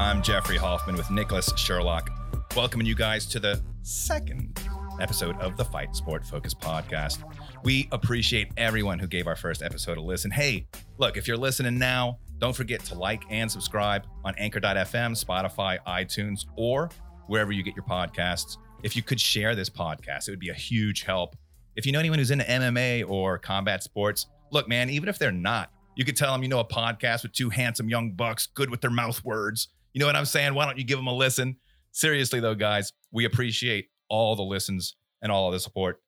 I'm Jeffery Hoffmann with Nicholas Sherlock, welcoming you guys to the second episode of the Fight Sport Focus podcast. We appreciate everyone who gave our first episode a listen. Hey, look, if you're listening now, don't forget to like and subscribe on anchor.fm, Spotify, iTunes, or wherever you get your podcasts. If you could share this podcast, it would be a huge help. If you know anyone who's into MMA or combat sports, look, man, even if they're not, you could tell them you know a podcast with two handsome young bucks, good with their mouth words. You know what I'm saying? Why don't you give them a listen? Seriously, though, guys, we appreciate all the listens and all of the support.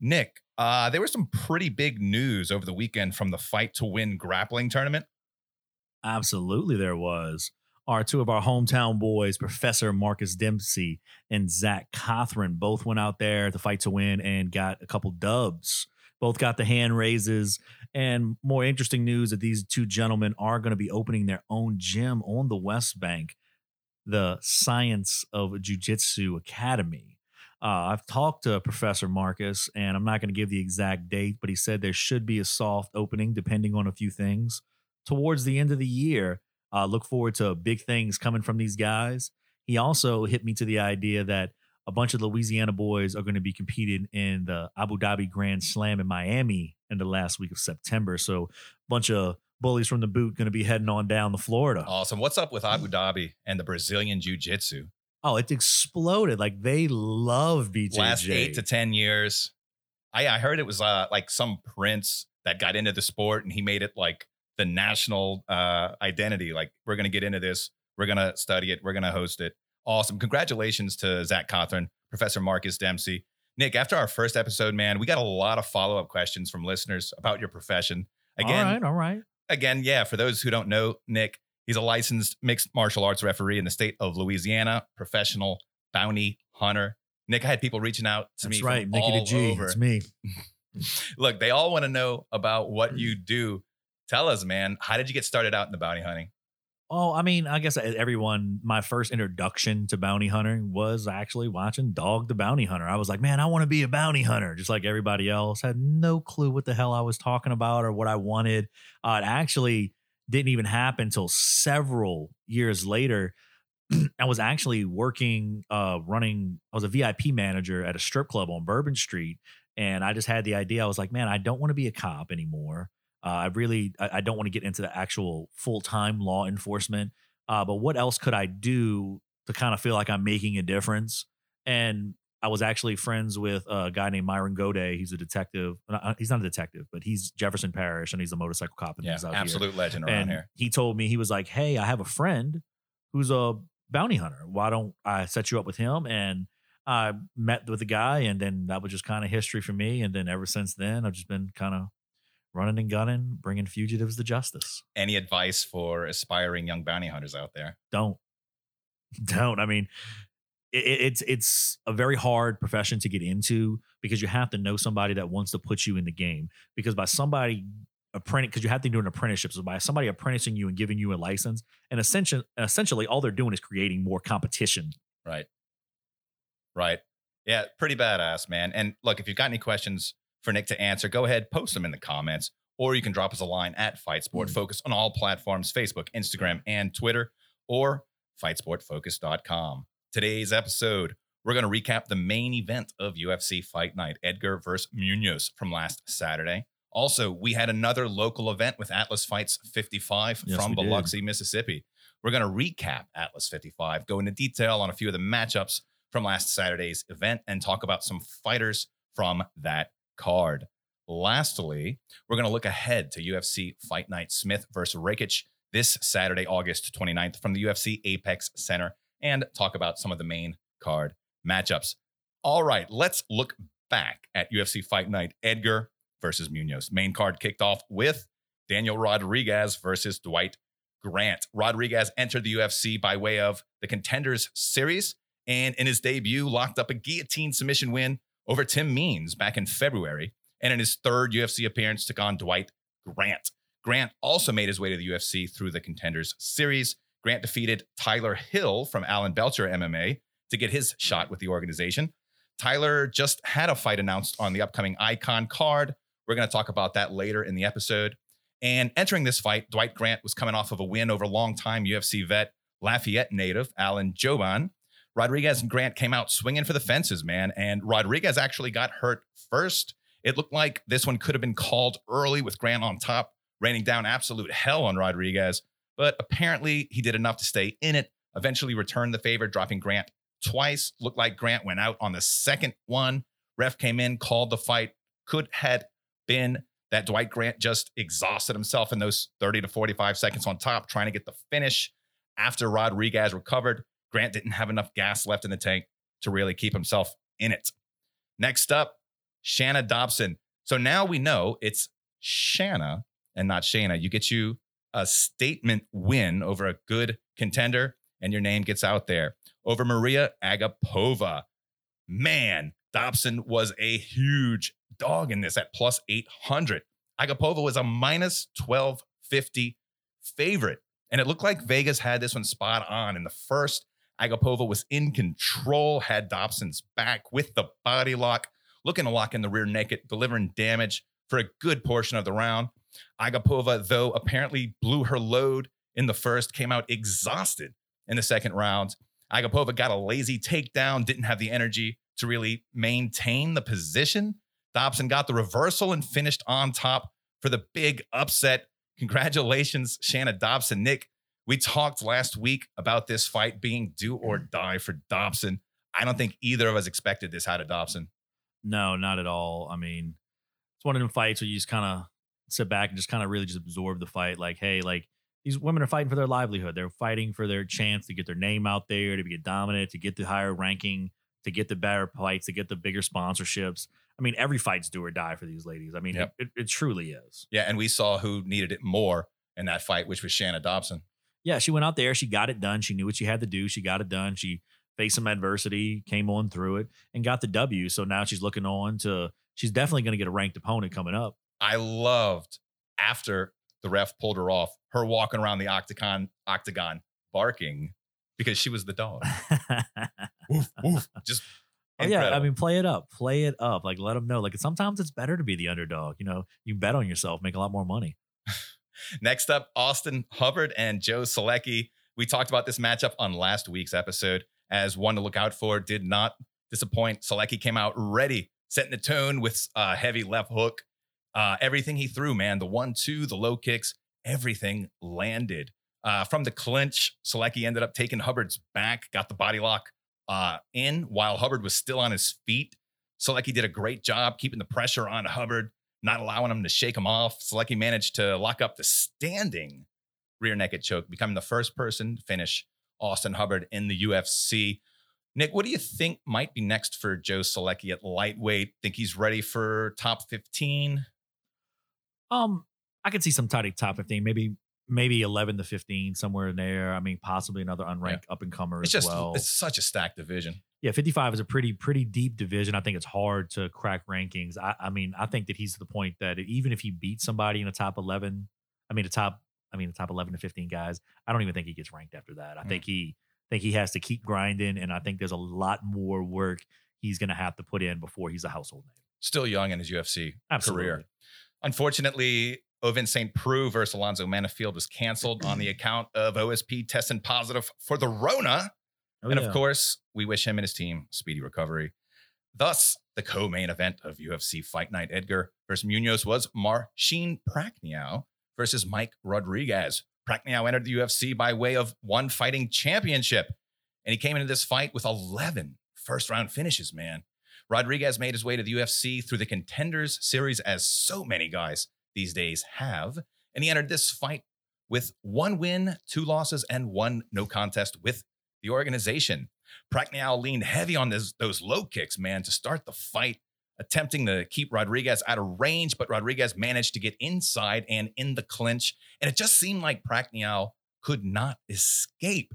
Nick, uh, there was some pretty big news over the weekend from the Fight to Win grappling tournament. Absolutely, there was. Our two of our hometown boys, Professor Marcus Dempsey and Zach Cothran, both went out there to fight to win and got a couple dubs. Both got the hand raises. And more interesting news that these two gentlemen are going to be opening their own gym on the West Bank, the Science of Jiu Jitsu Academy. Uh, I've talked to Professor Marcus, and I'm not going to give the exact date, but he said there should be a soft opening depending on a few things towards the end of the year. Uh, look forward to big things coming from these guys. He also hit me to the idea that a bunch of Louisiana boys are going to be competing in the Abu Dhabi Grand Slam in Miami in the last week of September. So, a bunch of bullies from the boot going to be heading on down to Florida. Awesome. What's up with Abu Dhabi and the Brazilian Jiu Jitsu? Oh, it exploded. Like they love BJJ. Last eight to 10 years. I, I heard it was uh, like some prince that got into the sport and he made it like the national uh, identity. Like, we're going to get into this. We're going to study it. We're going to host it. Awesome. Congratulations to Zach Cothran, Professor Marcus Dempsey. Nick, after our first episode, man, we got a lot of follow up questions from listeners about your profession. Again, all right, all right. Again, yeah, for those who don't know, Nick, he's a licensed mixed martial arts referee in the state of Louisiana, professional bounty hunter. Nick, I had people reaching out to That's me. right. from Nicky all G. over. It's me. Look, they all want to know about what mm. you do. Tell us, man, how did you get started out in the bounty hunting? Oh, I mean, I guess everyone, my first introduction to bounty hunting was actually watching Dog the Bounty Hunter. I was like, man, I want to be a bounty hunter, just like everybody else. Had no clue what the hell I was talking about or what I wanted. Uh, it actually didn't even happen until several years later. I was actually working, uh, running, I was a VIP manager at a strip club on Bourbon Street. And I just had the idea. I was like, man, I don't want to be a cop anymore. Uh, I really I, I don't want to get into the actual full time law enforcement. Uh, but what else could I do to kind of feel like I'm making a difference? And I was actually friends with a guy named Myron Goday. He's a detective. uh, He's not a detective, but he's Jefferson Parish and he's a motorcycle cop. And Yeah, he's out absolute here. legend around And here. he told me he was like, "Hey, I have a friend who's a bounty hunter. Why don't I set you up with him?" And I met with the guy, and then that was just kind of history for me. And then ever since then, I've just been kind of running and gunning, bringing fugitives to justice. Any advice for aspiring young bounty hunters out there? Don't, don't. I mean, it, it's it's a very hard profession to get into because you have to know somebody that wants to put you in the game. Because by somebody apprentice, because you have to do an apprenticeship, so by somebody apprenticing you and giving you a license, and essentially, essentially, all they're doing is creating more competition. Right. Right. Yeah, pretty badass, man. And look, if you've got any questions for Nick to answer, go ahead, post them in the comments, or you can drop us a line at Fight Sport Mm. Focus on all platforms Facebook, Instagram, and Twitter, or fightsportfocus.com. Today's episode, we're going to recap the main event of UFC Fight Night, Edgar versus Munhoz from last Saturday. Also, we had another local event with Atlas Fights 55 Yes, from we did. Biloxi, Mississippi. We're going to recap Atlas 55, go into detail on a few of the matchups from last Saturday's event, and talk about some fighters from that card. Lastly, we're going to look ahead to UFC Fight Night Smith versus Rakic this Saturday, August 29th from the UFC Apex Center and talk about some of the main card matchups. All right, let's look back at UFC Fight Night Edgar versus Munhoz. Main card kicked off with Daniel Rodriguez versus Dwight Grant. Rodriguez entered the UFC by way of the Contenders Series and in his debut locked up a guillotine submission win over Tim Means back in February. And in his third UFC appearance, took on Dwight Grant. Grant also made his way to the UFC through the Contenders Series. Grant defeated Tyler Hill from Alan Belcher MMA to get his shot with the organization. Tyler just had a fight announced on the upcoming Icon card. We're going to talk about that later in the episode. And entering this fight, Dwight Grant was coming off of a win over longtime UFC vet Lafayette native Alan Jouban. Rodriguez and Grant came out swinging for the fences, man. And Rodriguez actually got hurt first. It looked like this one could have been called early with Grant on top, raining down absolute hell on Rodriguez. But apparently, he did enough to stay in it, eventually returned the favor, dropping Grant twice. Looked like Grant went out on the second one. Ref came in, called the fight. Could had been that Dwight Grant just exhausted himself in those 30 to 45 seconds on top, trying to get the finish. After Rodriguez recovered, Grant didn't have enough gas left in the tank to really keep himself in it. Next up, Shanna Dobson. So now we know it's Shanna and not Shana. You get you a statement win over a good contender, and your name gets out there. Over Maria Agapova. Man, Dobson was a huge dog in this at plus 800. Agapova was a minus 1250 favorite. And it looked like Vegas had this one spot on. In the first, Agapova was in control, had Dobson's back with the body lock, looking to lock in the rear naked, delivering damage for a good portion of the round. Agapova, though, apparently blew her load in the first, came out exhausted in the second round. Agapova got a lazy takedown, didn't have the energy to really maintain the position. Dobson got the reversal and finished on top for the big upset. Congratulations, Shanna Dobson. Nick, we talked last week about this fight being do or mm. die for Dobson. I don't think either of us expected this out of Dobson. No, not at all. I mean, it's one of them fights where you just kind of sit back and just kind of really just absorb the fight. Like, hey, like these women are fighting for their livelihood. They're fighting for their chance to get their name out there, to be dominant, to get the higher ranking, to get the better fights, to get the bigger sponsorships. I mean, every fight's do or die for these ladies. I mean, Yep. it, it, it truly is. Yeah, and we saw who needed it more in that fight, which was Shanna Dobson. Yeah, she went out there, she got it done. She knew what she had to do. She got it done. She faced some adversity, came on through it, and got the W. So now she's looking on to. She's definitely going to get a ranked opponent coming up. I loved after the ref pulled her off, her walking around the octagon, octagon barking because she was the dog. woof, woof. Just Oh, yeah, I mean, play it up, play it up. Like, let them know. Like, sometimes it's better to be the underdog. You know, you bet on yourself, make a lot more money. Next up, Austin Hubbard and Joe Solecki. We talked about this matchup on last week's episode as one to look out for. Did not disappoint. Solecki came out ready, setting the tone with a heavy left hook. Uh, everything he threw, man, the one, two, the low kicks, everything landed. Uh, from the clinch, Solecki ended up taking Hubbard's back, got the body lock uh, in while Hubbard was still on his feet. Solecki did a great job keeping the pressure on Hubbard not allowing him to shake him off. Solecki managed to lock up the standing rear naked choke, becoming the first person to finish Austin Hubbard in the UFC. Nick, what do you think might be next for Joe Solecki at lightweight? Think he's ready for top 15? Um, I could see some tight top 15, maybe maybe 11 to 15, somewhere in there. I mean, possibly another unranked up and comer It's as just well. it's such a stacked division. Yeah, 55 is a pretty pretty deep division. I think it's hard to crack rankings. I, I mean, I think that he's to the point that even if he beats somebody in the top 11, I mean, the top, I mean, the top 11 to 15 guys, I don't even think he gets ranked after that. I Mm. think he think he has to keep grinding, and I think there's a lot more work he's going to have to put in before he's a household name. Still young in his UFC Absolutely. career. Unfortunately, Ovince St. Preux versus Alonzo Menifield was canceled on the account of OSP testing positive for the Rona. Oh, and yeah. of course, we wish him and his team speedy recovery. Thus, the co-main event of UFC Fight Night Edgar versus Munoz was Marcin Prachnio versus Mike Rodriguez. Prachnio entered the UFC by way of one fighting championship, and he came into this fight with 11 first-round finishes, man. Rodriguez made his way to the UFC through the Contenders series, as so many guys these days have, and he entered this fight with one win, two losses, and one no contest with the organization. Prachnio leaned heavy on those, those low kicks, man, to start the fight, attempting to keep Rodriguez out of range, but Rodriguez managed to get inside and in the clinch. And it just seemed like Prachnio could not escape.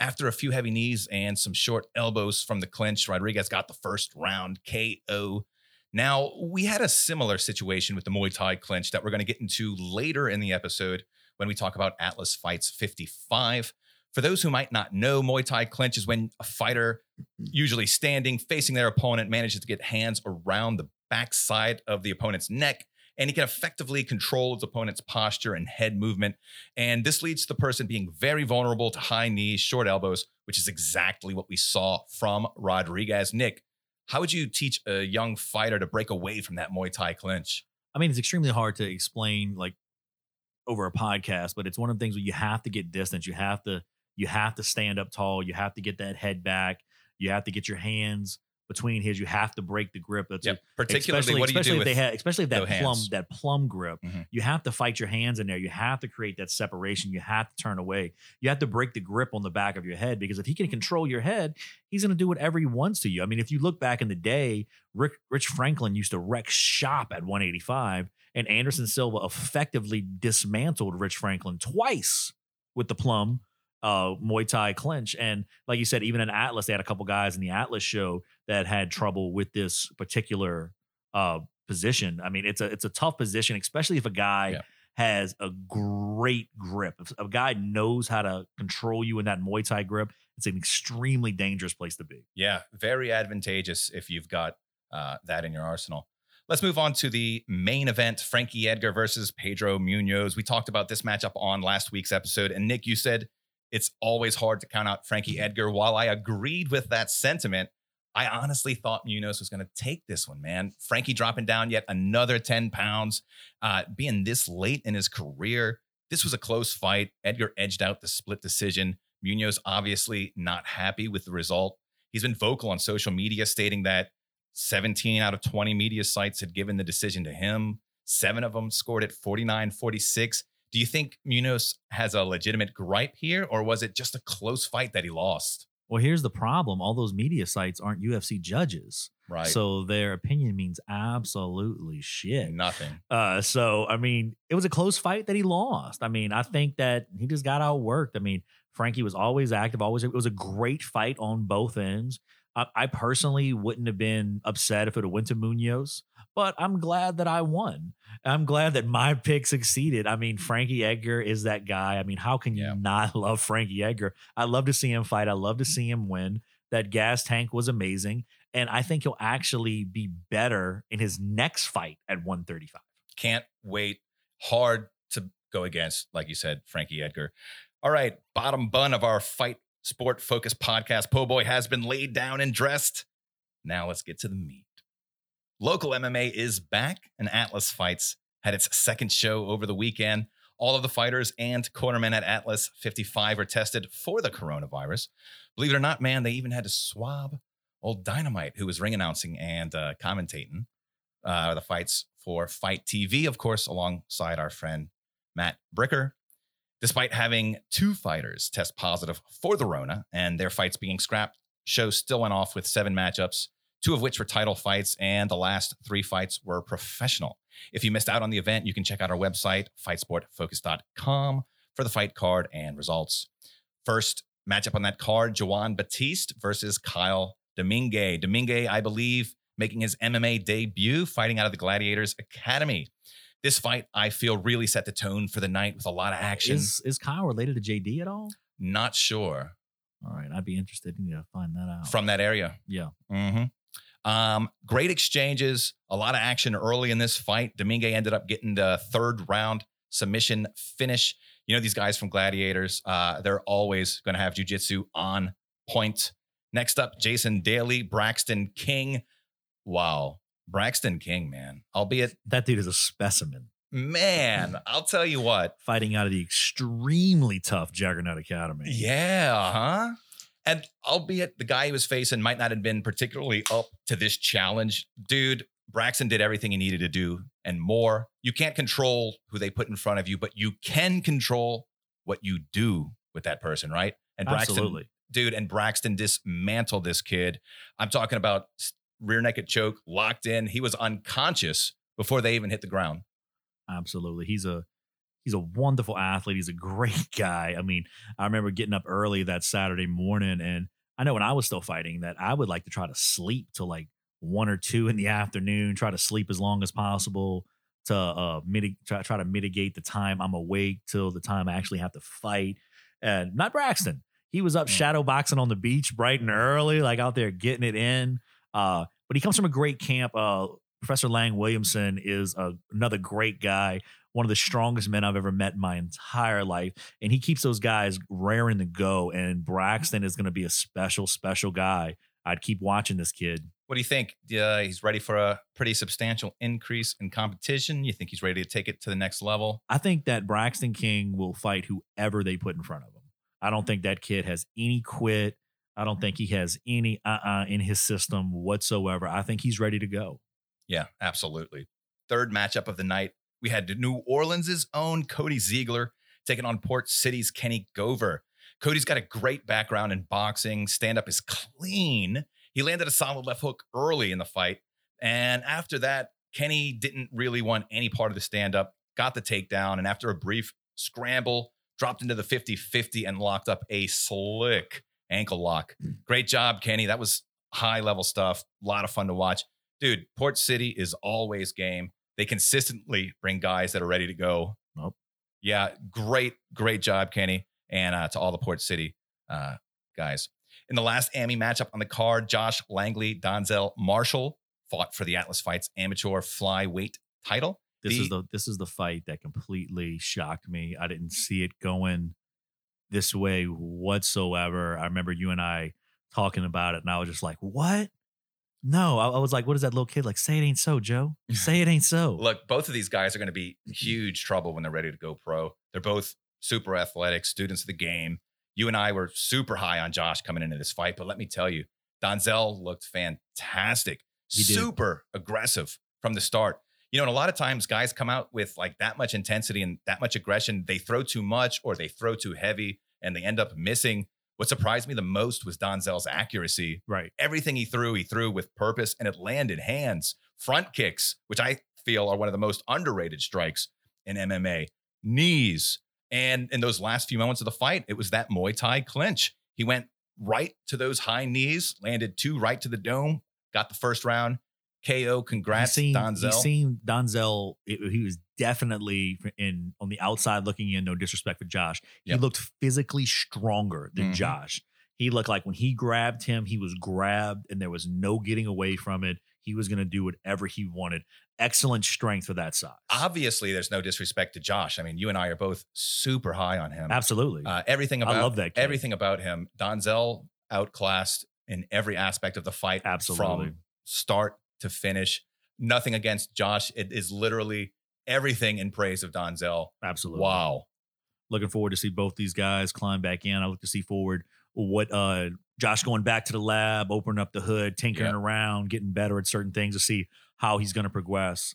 After a few heavy knees and some short elbows from the clinch, Rodriguez got the first round KO. Now, we had a similar situation with the Muay Thai clinch that we're going to get into later in the episode when we talk about Atlas Fights 55. For those who might not know, Muay Thai clinch is when a fighter, usually standing, facing their opponent, manages to get hands around the backside of the opponent's neck and he can effectively control his opponent's posture and head movement. And this leads to the person being very vulnerable to high knees, short elbows, which is exactly what we saw from Rodriguez. Nick, how would you teach a young fighter to break away from that Muay Thai clinch? I mean, it's extremely hard to explain like over a podcast, but it's one of the things where you have to get distance. You have to you have to stand up tall. You have to get that head back. You have to get your hands between his. You have to break the grip. That's Yep. Particularly, especially, what do you especially do if with they have, especially if that no plum hands? that plum grip. Mhm. You have to fight your hands in there. You have to create that separation. You have to turn away. You have to break the grip on the back of your head because if he can control your head, he's going to do whatever he wants to you. I mean, if you look back in the day, Rick, Rich Franklin used to wreck shop at 185, and Anderson Silva effectively dismantled Rich Franklin twice with the plum uh, Muay Thai clinch. And like you said, even in Atlas, they had a couple guys in the Atlas show that had trouble with this particular uh, position. I mean, it's a it's a tough position, especially if a guy Yeah. has a great grip. If a guy knows how to control you in that Muay Thai grip, it's an extremely dangerous place to be. Yeah, very advantageous if you've got uh, that in your arsenal. Let's move on to the main event Frankie Edgar versus Pedro Munhoz. We talked about this matchup on last week's episode. And Nick, you said it's always hard to count out Frankie Edgar. While I agreed with that sentiment, I honestly thought Munhoz was going to take this one, man. Frankie dropping down yet another 10 pounds, uh, being this late in his career. This was a close fight. Edgar edged out the split decision. Munhoz obviously not happy with the result. He's been vocal on social media stating that 17 out of 20 media sites had given the decision to him. Seven of them scored at 49 46. Do you think Munhoz has a legitimate gripe here, or was it just a close fight that he lost? Well, here's the problem: all those media sites aren't UFC judges, Right. so their opinion means absolutely shit. nothing. Uh, so I mean, it was a close fight that he lost. I mean, I think that he just got outworked. I mean, Frankie was always active, always. It was a great fight on both ends. I, I personally wouldn't have been upset if it had went to Munhoz, but I'm glad that I won. I'm glad that my pick succeeded. I mean, Frankie Edgar is that guy. I mean, how can you Yeah. not love Frankie Edgar? I love to see him fight. I love to see him win. That gas tank was amazing. And I think he'll actually be better in his next fight at 135. Can't wait. Hard to go against, like you said, Frankie Edgar. All right, bottom bun of our fight sport focused podcast. Po Boy has been laid down and dressed. Now let's get to the meat. Local MMA is back, and Atlas Fights had its second show over the weekend. All of the fighters and cornermen at Atlas 55 are tested for the coronavirus. Believe it or not, man, they even had to swab old Dynamite, who was ring announcing and uh, commentating uh, the fights for Fight TV, of course, alongside our friend Matt Bricker. Despite having two fighters test positive for the Rona and their fights being scrapped, show still went off with seven matchups, two of which were title fights, and the last three fights were professional. If you missed out on the event, you can check out our website, fightsportfocus.com, for the fight card and results. First matchup on that card, Jawan Batiste versus Kyle Domingue. Domingue, I believe, making his MMA debut, fighting out of the Gladiators Academy. This fight, I feel, really set the tone for the night with a lot of action. Is is Kyle related to JD at all? Not sure All right, I'd be interested in to find that out. from that area. yeah, Mm-hmm. Um, great exchanges, a lot of action early in this fight. Domingue ended up getting the third round submission finish. You know, these guys from Gladiators, uh, they're always going to have jujitsu on point. Next up, Jason Daly, Braxton King. Wow. Braxton King, man. Albeit, that dude is a specimen. man, I'll tell you what. Fighting out of the extremely tough Juggernaut Academy. Yeah, huh? And albeit the guy he was facing might not have been particularly up to this challenge, dude, Braxton did everything he needed to do and more. You can't control who they put in front of you, but you can control what you do with that person, right? And Braxton, absolutely. dude, and Braxton dismantled this kid. I'm talking about rear naked choke, locked in. He was unconscious before they even hit the ground. Absolutely. He's a he's a wonderful athlete. He's a great guy. I mean, I remember getting up early that Saturday morning and I know when I was still fighting that I would like to try to sleep till like one or two in the afternoon, try to sleep as long as possible to uh mitig- try, try to mitigate the time I'm awake till the time I actually have to fight. And not Braxton. He was up Mm. shadow boxing on the beach bright and early, like out there getting it in. Uh, but he comes from a great camp. Uh, Professor Lang Williamson is a, another great guy, one of the strongest men I've ever met in my entire life. And he keeps those guys raring to go. And Braxton is going to be a special, special guy. I'd keep watching this kid. What do you think? Uh, he's ready for a pretty substantial increase in competition. You think he's ready to take it to the next level? I think that Braxton King will fight whoever they put in front of him. I don't think that kid has any quit. I don't think he has any uh uh in his system whatsoever. I think he's ready to go. Yeah, absolutely. Third matchup of the night, we had New Orleans' own Cody Ziegler taking on Port City's Kenny Gover. Cody's got a great background in boxing. Stand up is clean. He landed a solid left hook early in the fight. And after that, Kenny didn't really want any part of the stand up, got the takedown. And after a brief scramble, dropped into the 50 50 and locked up a slick ankle lock. Great job, Kenny. That was high level stuff. A lot of fun to watch. Dude, Port City is always game. They consistently bring guys that are ready to go. Nope. Yeah, great, great job, Kenny. And uh, to all the Port City uh, guys. In the last AMI matchup on the card, Josh Langley, Donzel Marshall fought for the Atlas Fights amateur flyweight title. This The- is the this is the fight that completely shocked me. I didn't see it going this way whatsoever. I remember you and I talking about it, and I was just like, "What? No!" I, I was like, "What is that little kid like? Say it ain't so, Joe. Say it ain't so." Look, both of these guys are going to be mm, mm. huge trouble when they're ready to go pro. They're both super athletic students of the game. You and I were super high on Josh coming into this fight, but let me tell you, Donzel looked fantastic, super aggressive from the start. You know, and a lot of times guys come out with like that much intensity and that much aggression. They throw too much or they throw too heavy and they end up missing. What surprised me the most was Donzel's accuracy right. everything he threw, he threw with purpose and it landed hands, front kicks, which I feel are one of the most underrated strikes in MMA, knees. And in those last few moments of the fight, it was that Muay Thai clinch. He went right to those high knees, landed two right to the dome, got the first round. KO. Congrats, he seemed, Donzel. He seemed Donzel. it- he was definitely in on the outside looking in. No disrespect for Josh. He Yep. looked physically stronger than Mhm. Josh. He looked like when he grabbed him, he was grabbed, and there was no getting away from it. He was going to do whatever he wanted. Excellent strength for that size. Obviously, there's no disrespect to Josh. I mean, you and I are both super high on him. Absolutely. Uh, everything I about love that kid. everything about him. Donzel outclassed in every aspect of the fight. Absolutely. From start to finish. Nothing against Josh. It is literally everything in praise of Donzel. Absolutely. Wow. looking forward to see both these guys climb back in. I look to see forward what uh Josh going back to the lab, opening up the hood, tinkering Yeah. around, getting better at certain things to see how he's going to progress.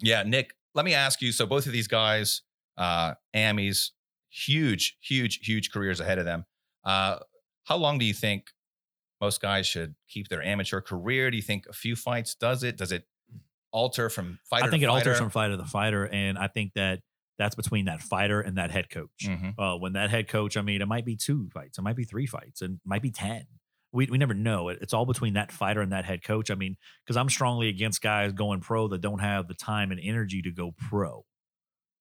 Yeah, Nick, let me ask you. So both of these guys, uh, Amis, huge, huge, huge careers ahead of them. Uh, how long do you think most guys should keep their amateur career? Do you think a few fights does it? Does it alter from fighter I think it alters from fighter to fighter, and I think that that's between that fighter and that head coach. Mhm. Uh, when that head coach, I mean, it might be two fights, it might be three fights, and it might be ten. We we never know. It, it's all between that fighter and that head coach. I mean, because I'm strongly against guys going pro that don't have the time and energy to go pro.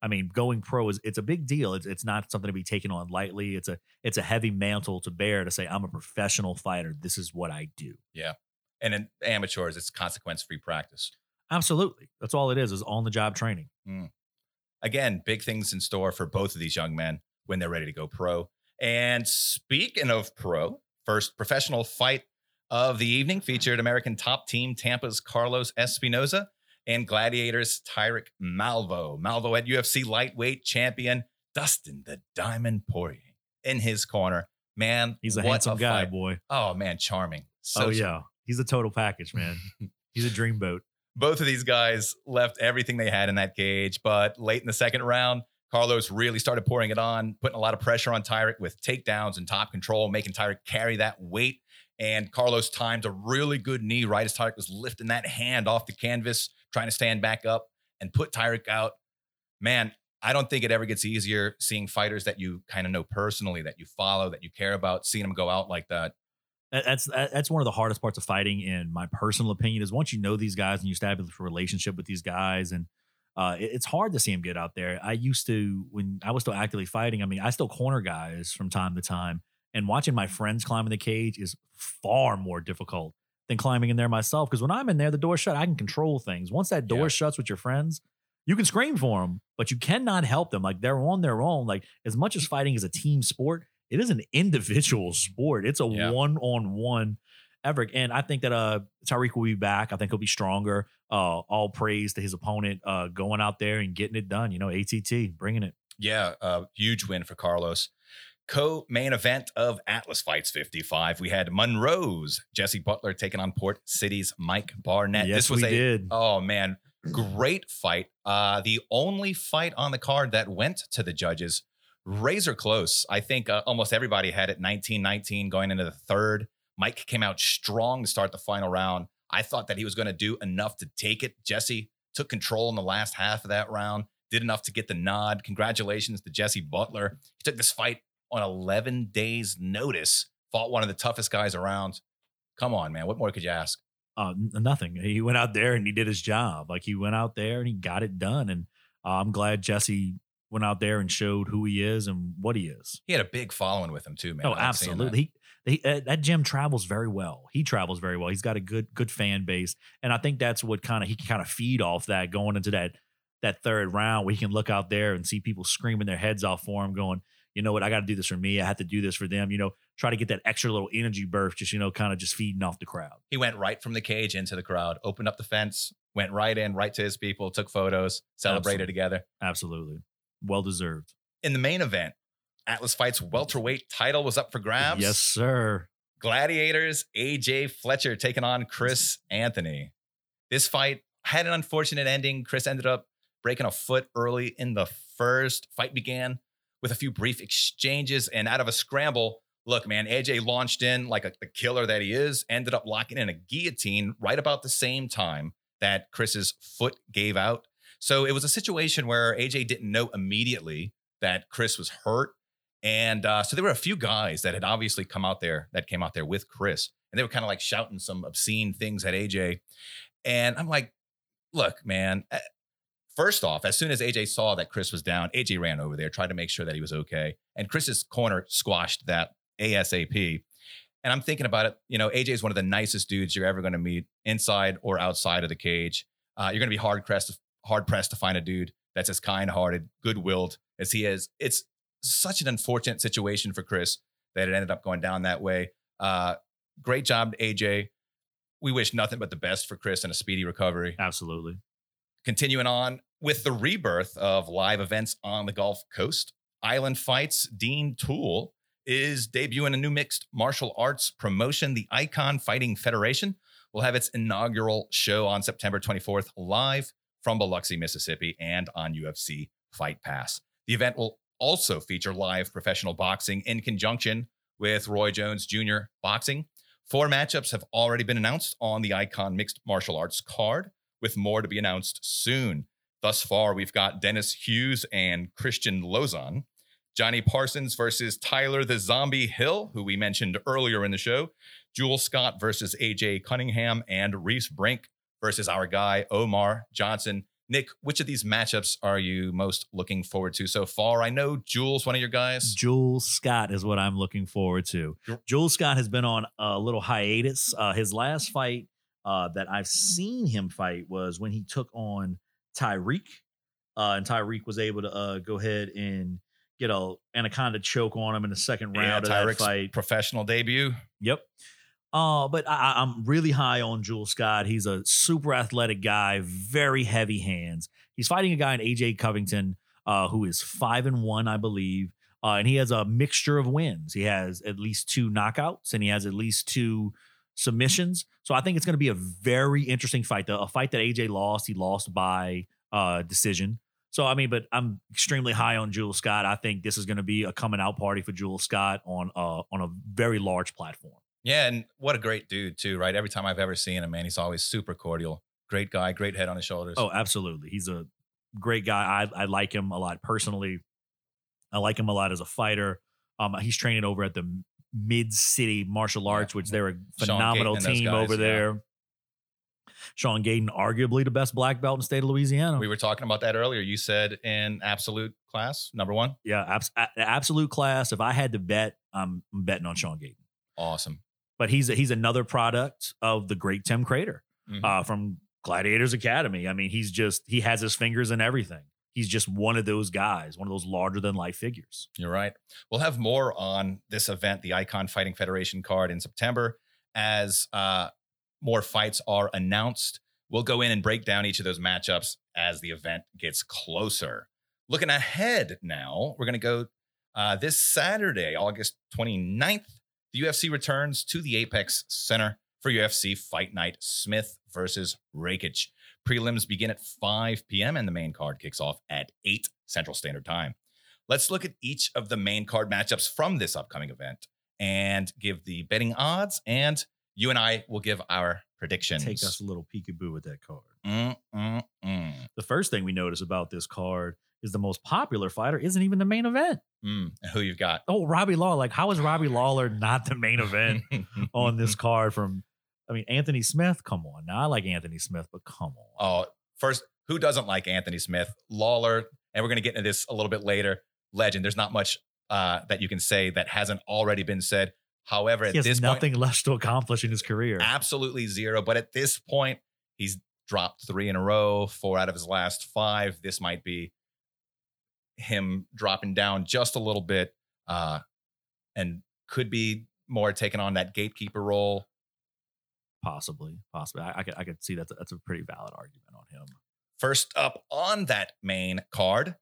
I mean, going pro is it's a big deal. It's it's not something to be taken on lightly. It's a it's a heavy mantle to bear to say I'm a professional fighter. This is what I do. Yeah, and in amateurs, it's consequence free practice. Absolutely, that's all it is. Is on the job training. Hmm. Again, big things in store for both of these young men when they're ready to go pro. And speaking of pro, first professional fight of the evening featured American top team Tampa's Carlos Espinoza and Gladiators Tyrick Malvo. Malvo at UFC lightweight champion Dustin the Diamond Poirier in his corner. Man, He's a handsome guy, fight. boy. Oh man, charming. So oh yeah, he's a total package, man. he's a dreamboat. both of these guys left everything they had in that cage. But late in the second round, Carlos really started pouring it on, putting a lot of pressure on Tyrick with takedowns and top control, making Tyrick carry that weight. And Carlos timed a really good knee right as Tyrick was lifting that hand off the canvas, trying to stand back up and put Tyrick out. Man, I don't think it ever gets easier seeing fighters that you kind of know personally, that you follow, that you care about, seeing them go out like that. That- That's that's one of the hardest parts of fighting, in my personal opinion, is once you know these guys and you establish a relationship with these guys, and uh, it- it's hard to see them get out there. I used to when I was still actively fighting. I mean, I still corner guys from time to time, and watching my friends climb in the cage is far more difficult than climbing in there myself. Because when I'm in there, the door shut, I can control things. Once that door Yeah. shuts with your friends, you can scream for them, but you cannot help them. Like they're on their own. Like as much as fighting is a team sport, it is an individual sport. It's a Yeah. one on one effort. And I think that uh Tyreek will be back. I think he'll be stronger. Uh, all praise to his opponent uh going out there and getting it done. You know, ATT bringing it. Yeah, uh, huge win for Carlos. Co main event of Atlas Fights 55. We had Monroe's Jesse Butler taking on Port City's Mike Barnett. yes, this was we a did. oh man, great fight. Uh, the only fight on the card that went to the judges, razor close. I think uh, almost everybody had it 19 19 going into the third. Mike came out strong to start the final round. I thought that he was going to do enough to take it. Jesse took control in the last half of that round, did enough to get the nod. Congratulations to Jesse Butler. He took this fight on 11 days' notice, fought one of the toughest guys around. Come on, man. What more could you ask? uh, nothing. He went out there and he did his job. Like he went out there and he got it done. And uh, I'm glad Jesse went out there and showed who he is and what he is. He had a big following with him, too, man. oh, like absolutely. He, he uh, that gym travels very well. He travels very well. He's got a good good fan base, and I think that's what kind of he can kind of feed off that going into that that third round where he can look out there and see people screaming their heads off for him, going, you know what, I got to do this for me. I have to do this for them. You know, try to get that extra little energy burst, just you know, kind of just feeding off the crowd. He went right from the cage into the crowd, opened up the fence, went right in, right to his people, took photos, celebrated Absolutely. together. Absolutely, well deserved. In the main event, Atlas Fights welterweight title was up for grabs. Yes, sir. Gladiators, AJ Fletcher taking on Chris Anthony. This fight had an unfortunate ending. Chris ended up breaking a foot early in the first. Fight began with a few brief exchanges, and out of a scramble, look, man, AJ launched in like a, the killer that he is, ended up locking in a guillotine right about the same time that Chris's foot gave out. So it was a situation where AJ didn't know immediately that Chris was hurt. And uh, so there were a few guys that had obviously come out there that came out there with Chris, and they were kind of like shouting some obscene things at AJ. And I'm like, look, man. First off, as soon as AJ saw that Chris was down, AJ ran over there, tried to make sure that he was okay. And Chris's corner squashed that ASAP. And I'm thinking about it, you know, AJ is one of the nicest dudes you're ever going to meet inside or outside of the cage. Uh, you're going to be hard pressed, hard pressed to find a dude that's as kind hearted, good willed as he is. It's such an unfortunate situation for Chris that it ended up going down that way. Uh, great job, AJ. We wish nothing but the best for Chris and a speedy recovery. Absolutely. Continuing on with the rebirth of live events on the Gulf Coast, Island Fights, Dean Tool is debuting a new mixed martial arts promotion. The Icon Fighting Federation will have its inaugural show on September 24th live from Biloxi, Mississippi, and on UFC Fight Pass. The event will also feature live professional boxing in conjunction with Roy Jones Jr. Boxing. Four matchups have already been announced on the Icon Mixed Martial Arts card, with more to be announced soon. Thus far, we've got Dennis Hughes and Christian Lozon, Johnny Parsons versus Tyler the Zombie Hill, who we mentioned earlier in the show, Jewel Scott versus AJ Cunningham, and Reese Brink versus our guy Omar Johnson. Nick, which of these matchups are you most looking forward to so far? I know Jules, one of your guys. Jules Scott is what I'm looking forward to. Jules Scott has been on a little hiatus. Uh, his last fight uh, that I've seen him fight was when he took on Tyreek, uh, and Tyreek was able to uh, go ahead and get a anaconda choke on him in the second round Yeah, of that fight. professional debut. Yep. Uh, but I, I- I'm really high on Jules Scott. He's a super athletic guy, very heavy hands. He's fighting a guy in AJ Covington, uh, who is five and one, I believe. Uh, and he has a mixture of wins. He has at least two knockouts and he has at least two submissions. So I think it's going to be a very interesting fight. The, a fight that AJ lost, he lost by uh, decision. So I mean, but I'm extremely high on Jules Scott. I think this is going to be a coming out party for Jules Scott on uh, on a very large platform. Yeah, and what a great dude too, right? Every time I've ever seen him, man, he's always super cordial. Great guy, great head on his shoulders. Oh, absolutely. He's a great guy. I, I like him a lot personally. I like him a lot as a fighter. Um, he's training over at the Mid City Martial Yeah. Arts, which they're a phenomenal Gayton and those team guys, over yeah. there. Sean Gayden, arguably the best black belt in the state of Louisiana. we were talking about that earlier. You said in absolute class, number one. yeah, abs- absolute class. If I had to bet, I'm, I'm betting on Sean Gayden. Awesome. but he's a, he's another product of the great Tim Credeur Mhm. uh, from Gladiators Academy. I mean, he's just he has his fingers in everything. He's just one of those guys, one of those larger than life figures. You're right. We'll have more on this event, the Icon Fighting Federation card in September, as uh, more fights are announced. We'll go in and break down each of those matchups as the event gets closer. Looking ahead now, we're going to go uh, this Saturday, August 29th. The UFC returns to the Apex Center for UFC Fight Night Smith versus Rakic. Prelims begin at 5 p.m. and the main card kicks off at 8 Central Standard Time. Let's look at each of the main card matchups from this upcoming event and give the betting odds, and you and I will give our predictions. Take us a little peekaboo with that card. Mm, mm, mm, The first thing we notice about this card is the most popular fighter isn't even the main event. mm. Who you've got? Oh, Robbie Lawler. Like, how is Robbie Lawler not the main event on this card from I mean, Anthony Smith, come on. Now I like Anthony Smith, but come on. Oh, first, who doesn't like Anthony Smith? Lawler, and we're going to get into this a little bit later. Legend. There's not much uh, that you can say that hasn't already been said. However, at he has this nothing point, left to accomplish in his career. absolutely zero. But at this point, he's dropped three in a row, four out of his last five. This might be him dropping down just a little bit, uh, and could be more taking on that gatekeeper role. Possibly, possibly. I, I could, I could see that's a, that's a pretty valid argument on him. First up on that main card,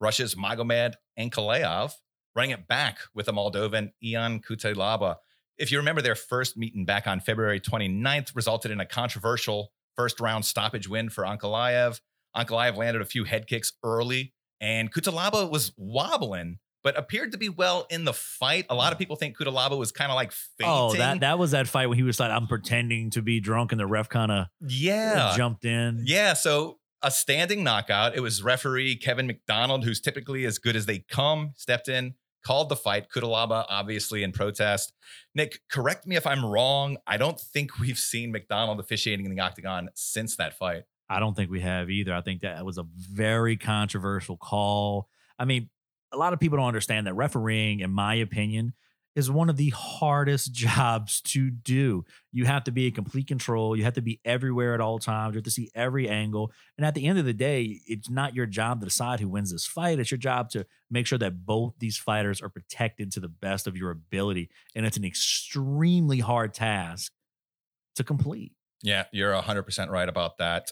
Russia's Magomed Ankalaev running it back with the Moldovan Ian Cutelaba. If you remember their first meeting back on February 29th, resulted in a controversial first round stoppage win for Ankalaev. Ankalaev landed a few head kicks early, and Cutelaba was wobbling, but appeared to be well in the fight. A lot of people think Cutelaba was kind of like fainting. Oh, that that was that fight when he was like, I'm pretending to be drunk, and the ref kind of uh, yeah. jumped in. Yeah, so a standing knockout. It was referee Kevin MacDonald, who's typically as good as they come, stepped in, called the fight. Cutelaba, obviously, in protest. Nick, correct me if I'm wrong. I don't think we've seen MacDonald officiating in the octagon since that fight. I don't think we have either. I think that was a very controversial call. I mean, a lot of people don't understand that refereeing, in my opinion, is one of the hardest jobs to do. You have to be in complete control. You have to be everywhere at all times. You have to see every angle. And at the end of the day, it's not your job to decide who wins this fight. It's your job to make sure that both these fighters are protected to the best of your ability. And it's an extremely hard task to complete. Yeah, you're 100% right about that.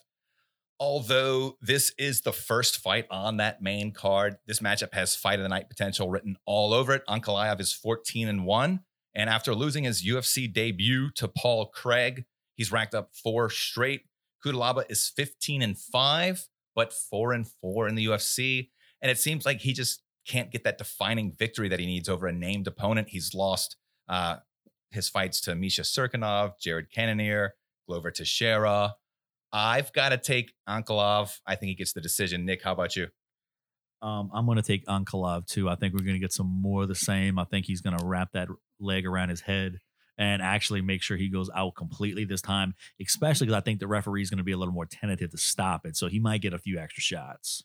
Although this is the first fight on that main card, this matchup has fight of the night potential written all over it. Ankalaev is 14 and 1. And after losing his UFC debut to Paul Craig, he's racked up four straight. Cutelaba is 15 and 5, but 4 and 4 in the UFC. And it seems like he just can't get that defining victory that he needs over a named opponent. He's lost uh, his fights to Misha Cirkunov, Jared Cannonier, Glover Teixeira. I've got to take Ankalaev. I think he gets the decision. Nick, how about you? Um, I'm going to take Ankalaev too. I think we're going to get some more of the same. I think he's going to wrap that leg around his head and actually make sure he goes out completely this time, especially because I think the referee is going to be a little more tentative to stop it. So he might get a few extra shots,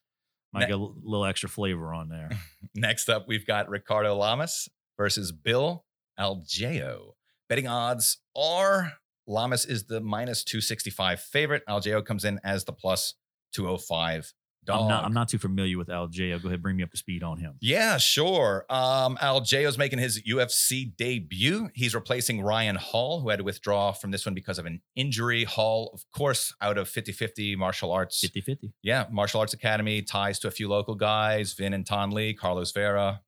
might Ne- get a little extra flavor on there. Next up, we've got Ricardo Lamas versus Bill Algeo. Betting odds are Lamas is the minus 265 favorite. Algeo comes in as the plus 205 dog. I'm not, I'm not too familiar with Algeo. Go ahead, bring me up to speed on him. Yeah, sure. Um, Algeo's making his UFC debut. He's replacing Ryan Hall, who had to withdraw from this one because of an injury. Hall, of course, out of 50 50 martial arts. 50 50. Yeah, martial arts academy ties to a few local guys Vin and Thanh Le, Carlos Vera.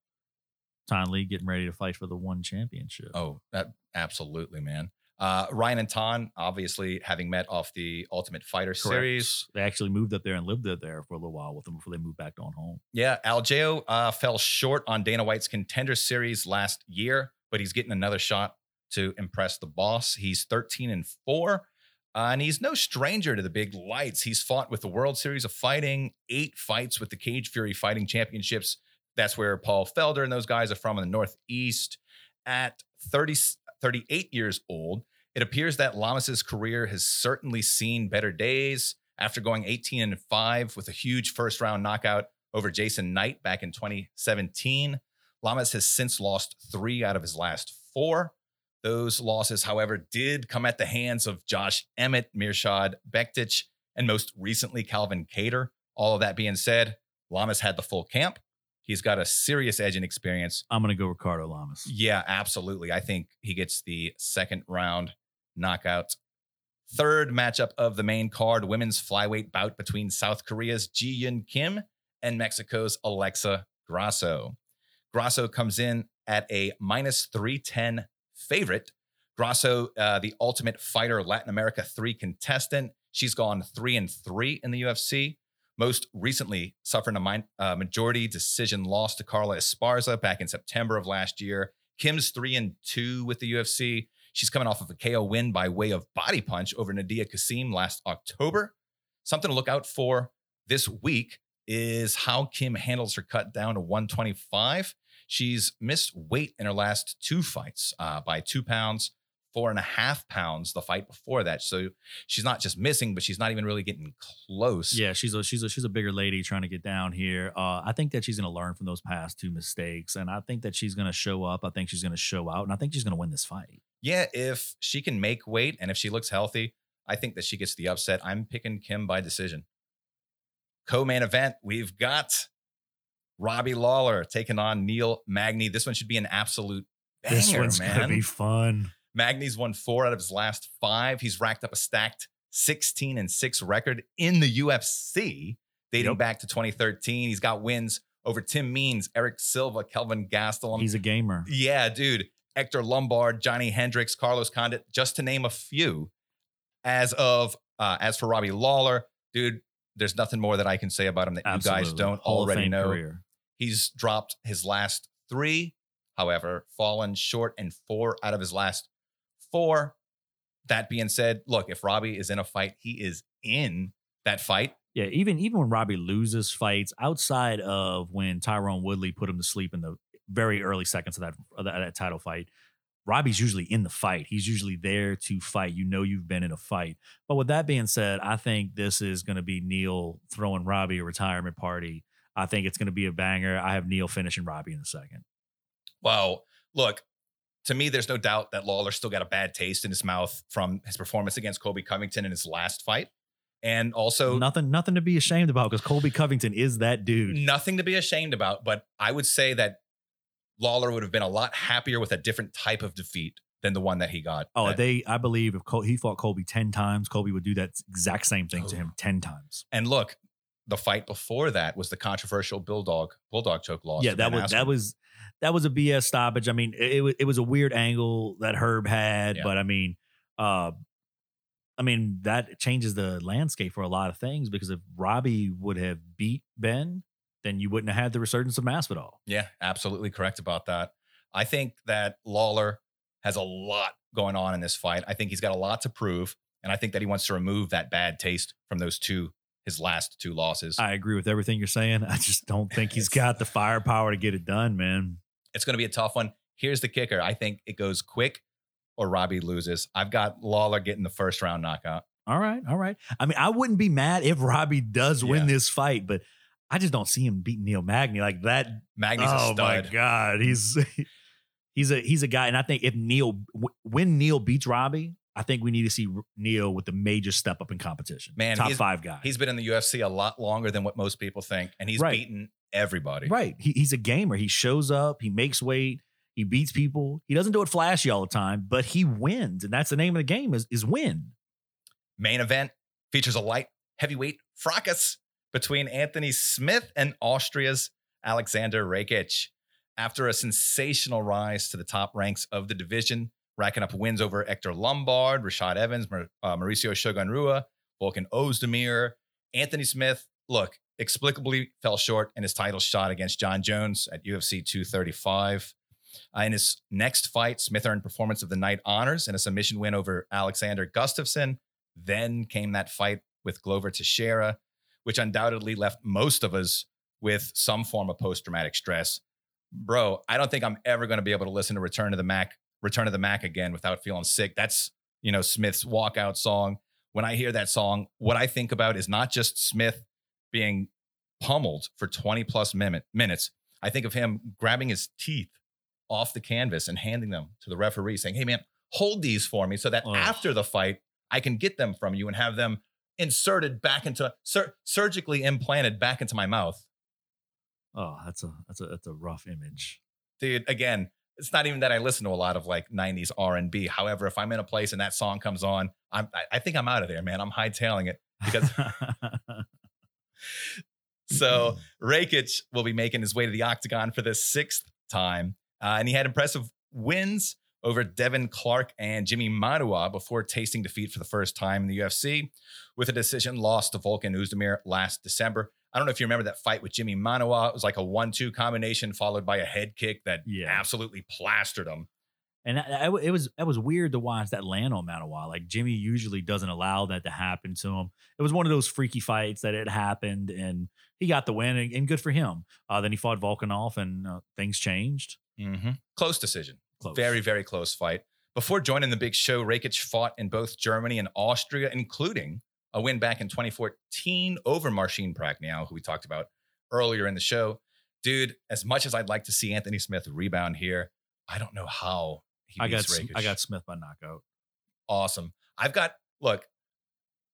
Thanh Le getting ready to fight for the one championship. Oh, that absolutely, man. Uh, Ryan and Thanh, obviously having met off the Ultimate Fighter Correct. series. They actually moved up there and lived up there for a little while with them before they moved back on home. Yeah, Algeo uh, fell short on Dana White's contender series last year, but he's getting another shot to impress the boss. He's 13 and 4, uh, and he's no stranger to the big lights. He's fought with the World Series of Fighting, eight fights with the Cage Fury Fighting Championships. That's where Paul Felder and those guys are from in the Northeast. At 30, 38 years old, it appears that Lamas's career has certainly seen better days after going 18 and 5 with a huge first round knockout over Jason Knight back in 2017. Lamas has since lost three out of his last four. Those losses, however, did come at the hands of Josh Emmett, Mirsad Bektic, and most recently Calvin Kattar. All of that being said, Lamas had the full camp. He's got a serious edge in experience. I'm gonna go Ricardo Lamas. Yeah, absolutely. I think he gets the second round knockout. Third matchup of the main card women's flyweight bout between South Korea's Ji Yeon Kim and Mexico's Alexa Grasso. Grasso comes in at a minus 310 favorite. Grasso, uh, the ultimate fighter Latin America 3 contestant. She's gone 3 and 3 in the UFC. Most recently, suffering a min- uh, majority decision loss to Carla Esparza back in September of last year. Kim's 3 and 2 with the UFC. She's coming off of a KO win by way of body punch over Nadia Kassem last October. Something to look out for this week is how Kim handles her cut down to 125. She's missed weight in her last two fights uh, by two pounds, four and a half pounds the fight before that. So she's not just missing, but she's not even really getting close. Yeah, she's a she's a she's a bigger lady trying to get down here. Uh, I think that she's going to learn from those past two mistakes, and I think that she's going to show up. I think she's going to show out, and I think she's going to win this fight. Yeah, if she can make weight and if she looks healthy, I think that she gets the upset. I'm picking Kim by decision. Co-main event, we've got Robbie Lawler taking on Neil Magny. This one should be an absolute banger, this one's man. gonna be fun. Magny's won four out of his last five. He's racked up a stacked 16 and 6 record in the UFC dating Yep. back to 2013. He's got wins over Tim Means, Erick Silva, Kelvin Gastelum. He's a gamer. yeah, dude. Hector Lombard, Johny Hendricks, Carlos Condit, just to name a few. As of uh, as for Robbie Lawler, dude, there's nothing more that I can say about him that you guys don't Hall already know. career. He's dropped his last three, however, fallen short in four out of his last four. That being said, look, if Robbie is in a fight, he is in that fight. Yeah, even even when Robbie loses fights, outside of when Tyron Woodley put him to sleep in the very early seconds of that of that, that title fight, Robbie's usually in the fight. He's usually there to fight. You know you've been in a fight. But with that being said, I think this is going to be Neil throwing Robbie a retirement party. I think it's going to be a banger. I have Neil finishing Robbie in a second. Well, look, to me, there's no doubt that Lawler still got a bad taste in his mouth from his performance against Colby Covington in his last fight. And also, nothing nothing to be ashamed about because Colby Covington is that dude. nothing to be ashamed about. But I would say that Lawler would have been a lot happier with a different type of defeat than the one that he got. Oh, That- they I believe if Col- he fought Colby 10 times, Colby would do that exact same thing to Oh. him 10 times. And look, the fight before that was the controversial bulldog bulldog choke loss. yeah, that was that was that was a BS stoppage. I mean, it, it was it was a weird angle that Herb had, Yeah. but I mean, uh, I mean that changes the landscape for a lot of things because if Robbie would have beat Ben, then you wouldn't have had the resurgence of Masvidal. Yeah, absolutely correct about that. I think that Lawler has a lot going on in this fight. I think he's got a lot to prove, and I think that he wants to remove that bad taste from those two his last two losses. I agree with everything you're saying. I just don't think he's got the firepower to get it done, man. it's going to be a tough one. Here's the kicker: I think it goes quick, or Robbie loses. I've got Lawler getting the first round knockout. All right, all right. I mean, I wouldn't be mad if Robbie does win Yeah. this fight, but I just don't see him beating Neil Magny like that. Magny's a oh my god, he's he's a he's a guy, and I think if Neil when Neil beats Robbie, I think we need to see Neil with the major step up in competition. Man, top five guy. He's been in the UFC a lot longer than what most people think, and he's Right. beaten everybody. right. He, he's a gamer. He shows up. He makes weight. He beats people. He doesn't do it flashy all the time, but he wins, and that's the name of the game is is win. Main event features a light heavyweight fracas between Anthony Smith and Austria's Alexander Rakic. After a sensational rise to the top ranks of the division, racking up wins over Hector Lombard, Rashad Evans, Mar- uh, Mauricio Shogun Rua, Volkan Ozdemir, Anthony Smith, look, explicably fell short in his title shot against John Jones at UFC 235. Uh, in his next fight, Smith earned Performance of the Night honors and a submission win over Alexander Gustafsson. Then came that fight with Glover Teixeira, which undoubtedly left most of us with some form of post traumatic stress. Bro, I don't think I'm ever going to be able to listen to Return to the Mac, Return to the Mac again without feeling sick. That's, you know, Smith's walkout song. When I hear that song, what I think about is not just Smith being pummeled for 20 plus minute, minutes. I think of him grabbing his teeth off the canvas and handing them to the referee saying, Hey man, hold these for me so that Ugh. after the fight, I can get them from you and have them inserted back into sur- surgically implanted back into my mouth. Oh, that's a that's a that's a rough image. Dude, again, it's not even that I listen to a lot of like 90s R&B. However, if I'm in a place and that song comes on, I'm I, I think I'm out of there, man. I'm hightailing it. Because- So Rakic will be making his way to the octagon for the sixth time. Uh, and he had impressive wins over Devin Clark and Jimmy Manuwa before tasting defeat for the first time in the UFC with a decision loss to Volkan Ozdemir last December. I don't know if you remember that fight with Jimmy Manuwa. It was like a one-two combination followed by a head kick that Yeah. absolutely plastered him. And I, I- it was it was weird to watch that land on Manawa. Like Jimmy usually doesn't allow that to happen to him. It was one of those freaky fights that it happened, and he got the win, and, and good for him. Uh, then he fought Volkanov, and uh, things changed. Mm-hmm. Close decision. Close. Very, very close fight. Before joining the big show, Rakic fought in both Germany and Austria, including a win back in 2014 over Marcin Prachnio, who we talked about earlier in the show. Dude, as much as I'd like to see Anthony Smith rebound here, I don't know how he I got Rakic. I got Smith by knockout. awesome. I've got look.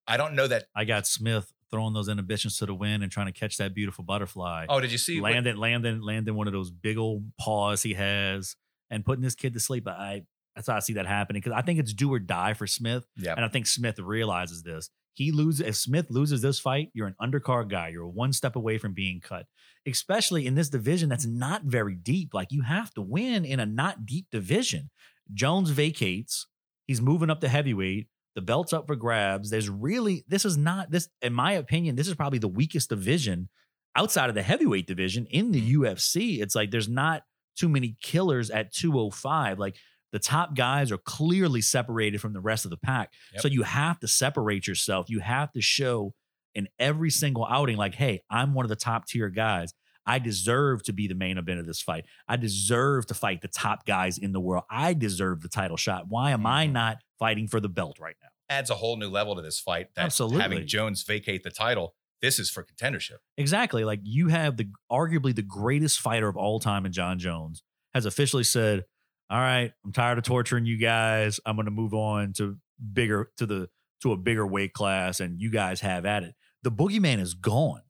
I don't know that. I got Smith throwing those inhibitions to the wind and trying to catch that beautiful butterfly. Oh, did you see? what- landing, landing, landing one of those big old paws he has, and putting this kid to sleep. I that's how I see that happening because I think it's do or die for Smith. yeah, And I think Smith realizes this. He loses if Smith loses this fight, you're an undercard guy. You're one step away from being cut. Especially in this division that's not very deep. Like you have to win in a not deep division. Jones vacates. He's moving up to heavyweight. The belt's up for grabs. There's really this is not this in my opinion, this is probably the weakest division outside of the heavyweight division in the mm-hmm. UFC. It's like there's not too many killers at 205. Like the top guys are clearly separated from the rest of the pack. Yep. So you have to separate yourself. You have to show in every single outing, like, hey, I'm one of the top tier guys. I deserve to be the main event of this fight. I deserve to fight the top guys in the world. I deserve the title shot. Why am I Mhm. not fighting for the belt right now? adds a whole new level to this fight. That Absolutely. having Jones vacate the title, this is for contendership. Exactly. Like you have the arguably the greatest fighter of all time in John Jones has officially said, "All right, I'm tired of torturing you guys. I'm going to move on to bigger to the to a bigger weight class and you guys have at it." The boogeyman is gone.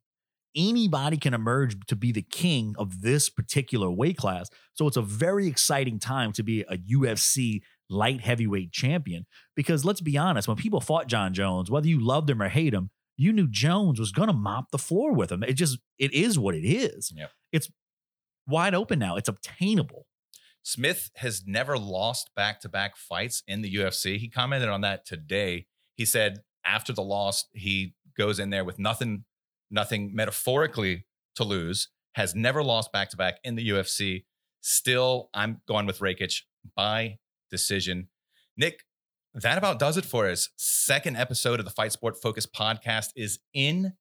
Anybody can emerge to be the king of this particular weight class. So it's a very exciting time to be a UFC light heavyweight champion because let's be honest, when people fought John Jones, whether you loved him or hate him, you knew Jones was going to mop the floor with him. It just it is what it is. Yep. It's wide open now. It's obtainable. Smith has never lost back to back fights in the UFC. He commented on that today. He said after the loss, he goes in there with nothing, nothing metaphorically to lose, has never lost back to back in the UFC. Still, I'm going with Rakic by decision. Nick, that about does it for us. Second episode of the Fight Sport Focus podcast is in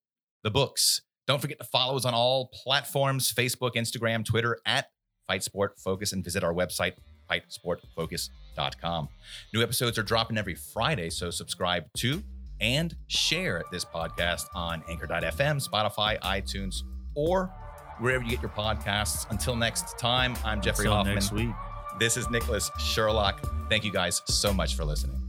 the books. Don't forget to follow us on all platforms Facebook, Instagram, Twitter at Fight Sport Focus and visit our website, fightsportfocus.com. New episodes are dropping every Friday, so subscribe to and share this podcast on anchor.fm, Spotify, iTunes, or wherever you get your podcasts. Until next time, I'm Jeffery Until Hoffmann. next week. This is Nicholas Sherlock. Thank you guys so much for listening.